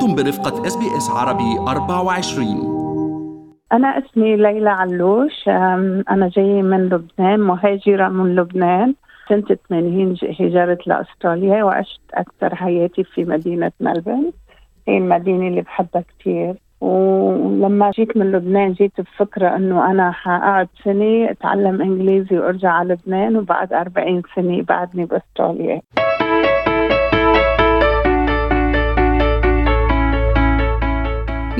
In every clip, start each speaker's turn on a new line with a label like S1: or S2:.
S1: أنتم برفقة SBS عربي 24
S2: أنا اسمي ليلى علوش أنا جاية من لبنان مهاجرة من لبنان سنة 80 هجرت لأستراليا وعشت أكثر حياتي في مدينة ملبورن. هي المدينة اللي بحبها كثير ولما جيت من لبنان جيت بفكرة إنه أنا حقعد سنة أتعلم إنجليزي وأرجع على لبنان وبعد 40 سنة بعدني بأستراليا.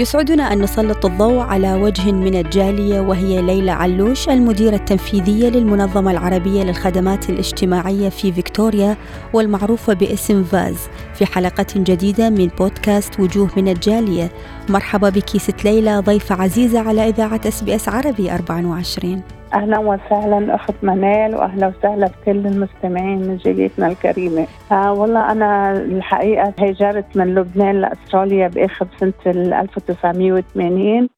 S3: يسعدنا أن نسلط الضوء على وجه من الجالية وهي ليلى علوش المديرة التنفيذية للمنظمة العربية للخدمات الاجتماعية في فيكتوريا والمعروفة باسم فاز. في حلقة جديدة من بودكاست وجوه من الجالية. مرحبا بك ست ليلى ضيفة عزيزة على إذاعة SBS عربي 24
S2: أهلا وسهلا أخت منال واهلا وسهلا بكل المستمعين من جاليتنا الكريمة. آه والله أنا الحقيقة هاجرت من لبنان لأستراليا بآخر سنة 1980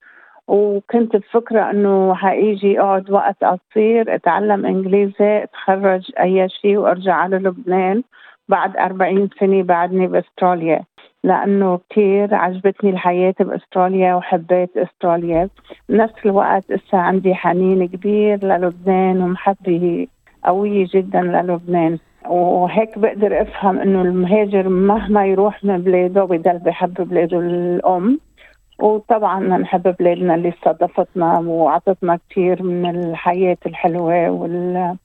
S2: وكنت بفكرة إنه حيجي أقعد وقت قصير أتعلم إنجليزي أتخرج أي شيء وأرجع على لبنان بعد 40 سنة بعدني بأستراليا. لأنه كثير عجبتني الحياة بأستراليا وحبيت أستراليا. بنفس الوقت اسا عندي حنين كبير للبنان ومحبة قوية جدا للبنان. وهيك بقدر أفهم إنه المهاجر مهما يروح من بلاده بضل بحب بلاده الأم. وطبعا نحب بلادنا اللي استضافتنا وعطتنا كثير من الحياة الحلوة وال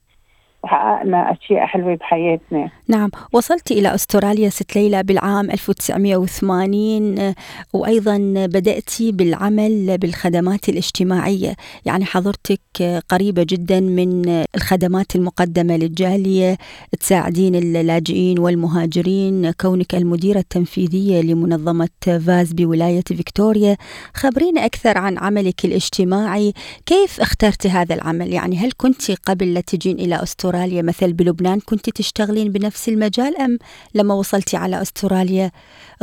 S2: وحققنا أشياء حلوة بحياتنا.
S3: نعم وصلت إلى أستراليا ست ليلى بالعام 1980 وأيضا بدأت بالعمل بالخدمات الاجتماعية. يعني حضرتك قريبة جدا من الخدمات المقدمة للجالية تساعدين اللاجئين والمهاجرين كونك المديرة التنفيذية لمنظمة فاز بولاية فيكتوريا. خبرينا أكثر عن عملك الاجتماعي كيف اخترت هذا العمل؟ يعني هل كنت قبل لا تجين إلى أستراليا؟ أستراليا مثل بلبنان كنت تشتغلين بنفس المجال أم لما وصلتي على أستراليا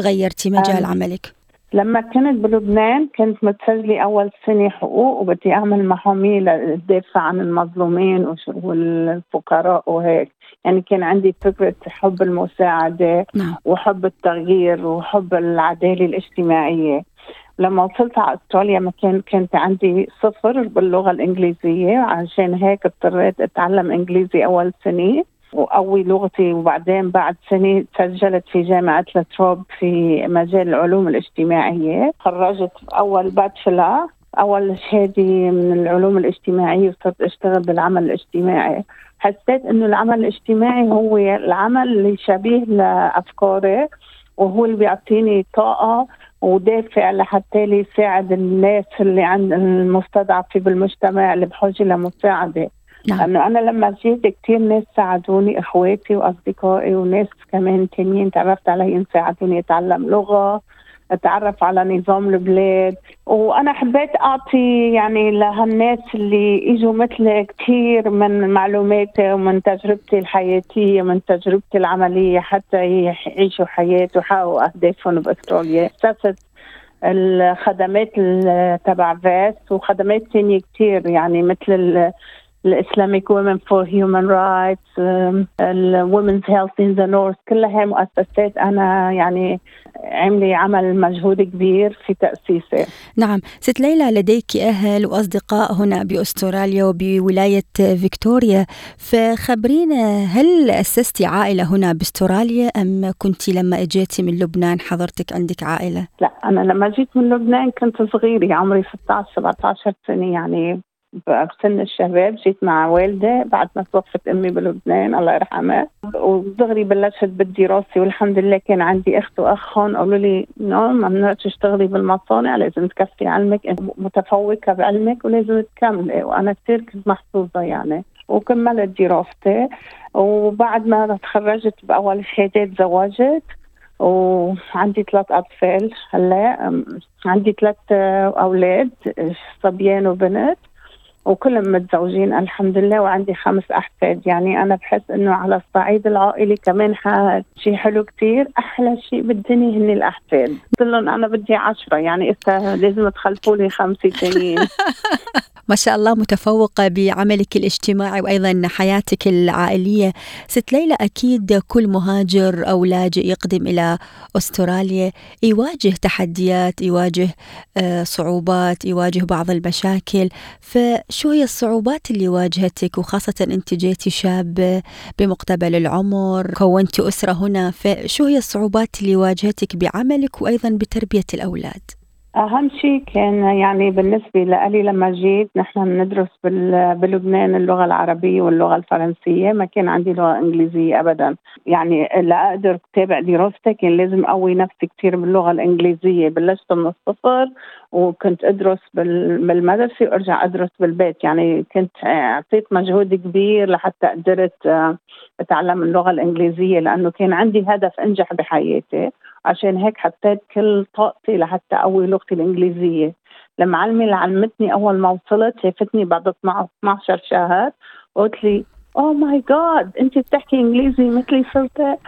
S3: غيرتي مجال عملك؟
S2: لما كنت بلبنان كنت متسجلة أول سنة حقوق وبدي أعمل محامية للدافع عن المظلومين والفقراء وهيك يعني كان عندي فكرة حب المساعدة
S3: نعم.
S2: وحب التغيير وحب العدالة الاجتماعية لما وصلت على أستراليا ما كان كانت عندي صفر باللغة الإنجليزية. عشان هيك اضطريت أتعلم إنجليزي أول سنة وقوي لغتي. وبعدين بعد سنة سجلت في جامعة لتروب في مجال العلوم الاجتماعية. خرجت أول باتشلا أول شهادة من العلوم الاجتماعية وصرت أشتغل بالعمل الاجتماعي. حسيت إنه العمل الاجتماعي هو العمل اللي شبيه لأفكاري وهو اللي بيعطيني طاقة ودافع لحتى يساعد الناس اللي عند المستضعفة بالمجتمع اللي بحاجة لمساعدة نعم. لأنه أنا لما جيت كثير ناس ساعدوني إخواتي وأصدقائي وناس كمان تانيين تعرفت عليهم ساعدوني أتعلم لغة أتعرف على نظام البلاد. وأنا حبيت أعطي يعني لهالناس اللي إجوا مثلي كثير من معلوماتي ومن تجربتي الحياتية ومن تجربتي العملية حتى يعيشوا حياه ويحققوا أهدافهم بإستراليا. أسست الخدمات تبع فاس وخدمات ثانية كثير يعني مثل ال Islamic Women for Human Rights ال Women's Health in the North كلها مؤسسات أنا يعني عملي عمل مجهود كبير في تاسيسه
S3: نعم. ست ليلى لديك أهل وأصدقاء هنا بأستراليا وبولاية فيكتوريا. فخبرينا هل أسستي عائلة هنا بأستراليا أم كنت لما إجيتي من لبنان حضرتك عندك عائلة؟
S2: لا أنا لما جيت من لبنان كنت صغيرة عمري 16 17 سنة يعني. بسن الشباب جيت مع والدة بعد ما توفت أمي بلبنان الله يرحمها. ودغري بلشت بالدراسة والحمد لله كان عندي أخت وأخ هون قالوا لي نو ممنوع تشتغلي بالمصانع لازم تكفي علمك أنت متفوقة بعلمك ولازم تكملي وأنا كثير كنت محظوظة يعني. وكملت دراستي. وبعد ما تخرجت بأول شهادات تزوجت وعندي ثلاث أطفال هلأ عندي ثلاث أولاد صبيان وبنت. وكلهم متزوجين الحمد لله وعندي خمس أحفاد. يعني أنا بحس إنه على الصعيد العائلي كمان شيء حلو كتير. أحلى شيء بالدنيا هن الأحفاد. قلت لهم أنا بدي عشرة يعني إذا لازم تخلفوا لي خمسة ثانيين
S3: ما شاء الله متفوقة بعملك الاجتماعي وأيضا حياتك العائلية. ست ليلى أكيد كل مهاجر أو لاجئ يقدم إلى أستراليا. يواجه تحديات يواجه آه، صعوبات يواجه بعض المشاكل. فشو هي الصعوبات اللي واجهتك وخاصة أنت جيتي شابة بمقتبل العمر كونتي أسرة هنا فشو هي الصعوبات اللي واجهتك بعملك وأيضا بتربية الأولاد.
S2: أهم شيء كان يعني بالنسبة لي لما جيت نحن بندرس بلبنان اللغة العربية واللغة الفرنسية ما كان عندي لغة إنجليزية أبدا. يعني لأقدر أتابع دراستي كان لازم أقوي نفسي كثير باللغة الإنجليزية. بلشت من الصفر وكنت أدرس بالمدرسة وأرجع أدرس بالبيت. يعني كنت أعطيت مجهود كبير لحتى قدرت أتعلم اللغة الإنجليزية لأنه كان عندي هدف أنجح بحياتي. عشان هيك حطيت كل طاقتي لحتى أقوي لغتي الإنجليزية. المعلمه اللي علمتني أول ما وصلت شافتني بعد 12 شهر وقلت لي اوه ماي جاد انت بتحكي إنجليزي مثلي صرت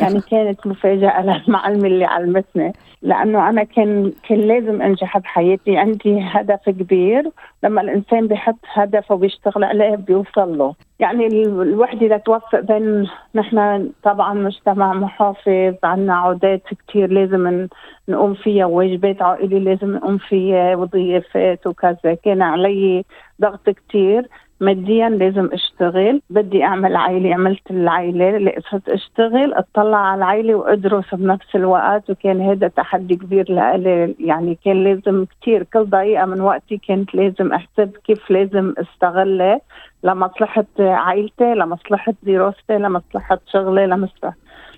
S2: يعني كانت مفاجأة للمعلمة اللي علمتني. لأنه أنا كان كان لازم أنجح بحياتي. عندي هدف كبير. لما الإنسان بيحط هدف وبيشتغل عليه بيوصل له. يعني الوحدة لتوفق بين نحن طبعا مجتمع محافظ عنا عودات كثير لازم نقوم فيها وواجبات عائلية لازم نقوم فيها وضيافات وكذا. كان علي ضغط كثير ماديا لازم أشتغل. بدي أعمل عائلة عملت العائلة صرت أشتغل. أطلع على العائلة وأدرس بنفس الوقت وكان هذا تحدي كبير لإلي. يعني كان لازم كثير كل دقيقة من وقتي كنت لازم أحسب كيف لازم أستغلها لمصلحة عائلتي لمصلحة دراستي لمصلحة شغلي لمصلحة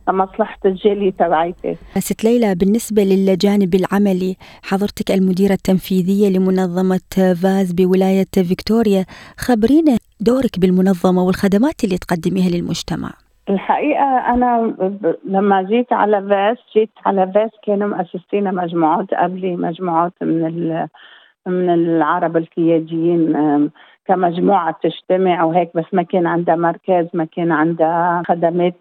S2: لمصلحة الجالية تبعيتي.
S3: ست ليلى بالنسبة للجانب العملي حضرتك المديرة التنفيذية لمنظمة فاس بولاية فيكتوريا خبرينا دورك بالمنظمة والخدمات اللي تقدميها للمجتمع.
S2: الحقيقة أنا لما جيت على فاس جيت على فاس كانوا مؤسسين مجموعات قبلي مجموعات من من العرب القياديين كمجموعة تجتمع وهيك بس ما كان عندها مركز ما كان عندها خدمات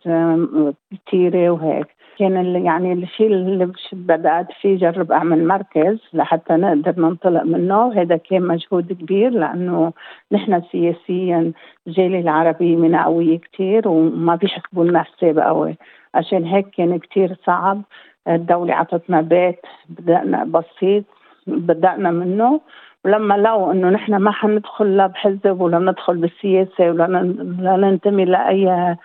S2: كثيرة وهيك. كان يعني الشيء اللي بدأت فيه جرب أعمل مركز لحتى نقدر ننطلق منه. وهذا كان مجهود كبير لأنه نحن سياسيا الجالية العربية من قوية كثير وما بيحسبوا لنا حساب قوي. عشان هيك كان كثير صعب. الدولة عطتنا بيت بدأنا بسيط بدأنا منه. ولما لقوا إنه نحن ما حندخل لا بحزب ولا ندخل بالسياسة ولا لا ننتمي لأي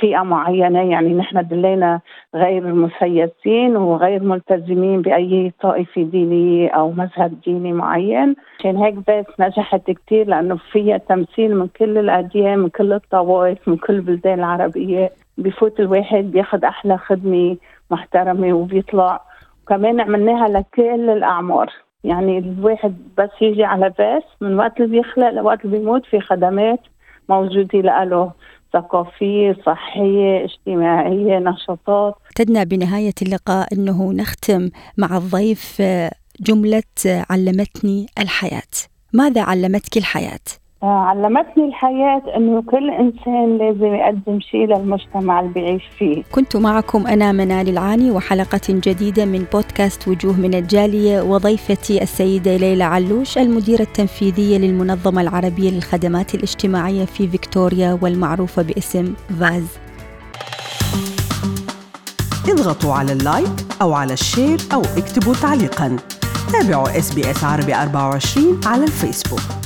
S2: فئة معينة يعني نحن دلينا غير مسيسين وغير ملتزمين بأي طائفة دينية أو مذهب ديني معين. عشان هيك بس نجحت كثير لأنه فيها تمثيل من كل الأديان من كل الطوائف من كل البلدان العربية. بفوت الواحد بياخذ أحلى خدمة محترمة وبيطلع. وكمان عملناها لكل الأعمار. يعني الواحد بس يجي على باس من وقت اللي بيخلق لوقت اللي بيموت في خدمات موجودة له ثقافية صحية اجتماعية نشاطات.
S3: اعتدنا بنهاية اللقاء أنه نختم مع الضيف جملة علمتني الحياة. ماذا علمتك الحياة؟
S2: علمتني الحياة أنه كل إنسان لازم يقدم شيء للمجتمع اللي بيعيش فيه.
S3: كنت معكم أنا منال العاني وحلقة جديدة من بودكاست وجوه من الجالية وضيفتي السيدة ليلى علوش المديرة التنفيذية للمنظمة العربية للخدمات الاجتماعية في فيكتوريا والمعروفة باسم فاس.
S4: اضغطوا على ال like أو على ال share أو اكتبوا تعليقا. تابعوا إس بي إس عربي 24 على الفيسبوك.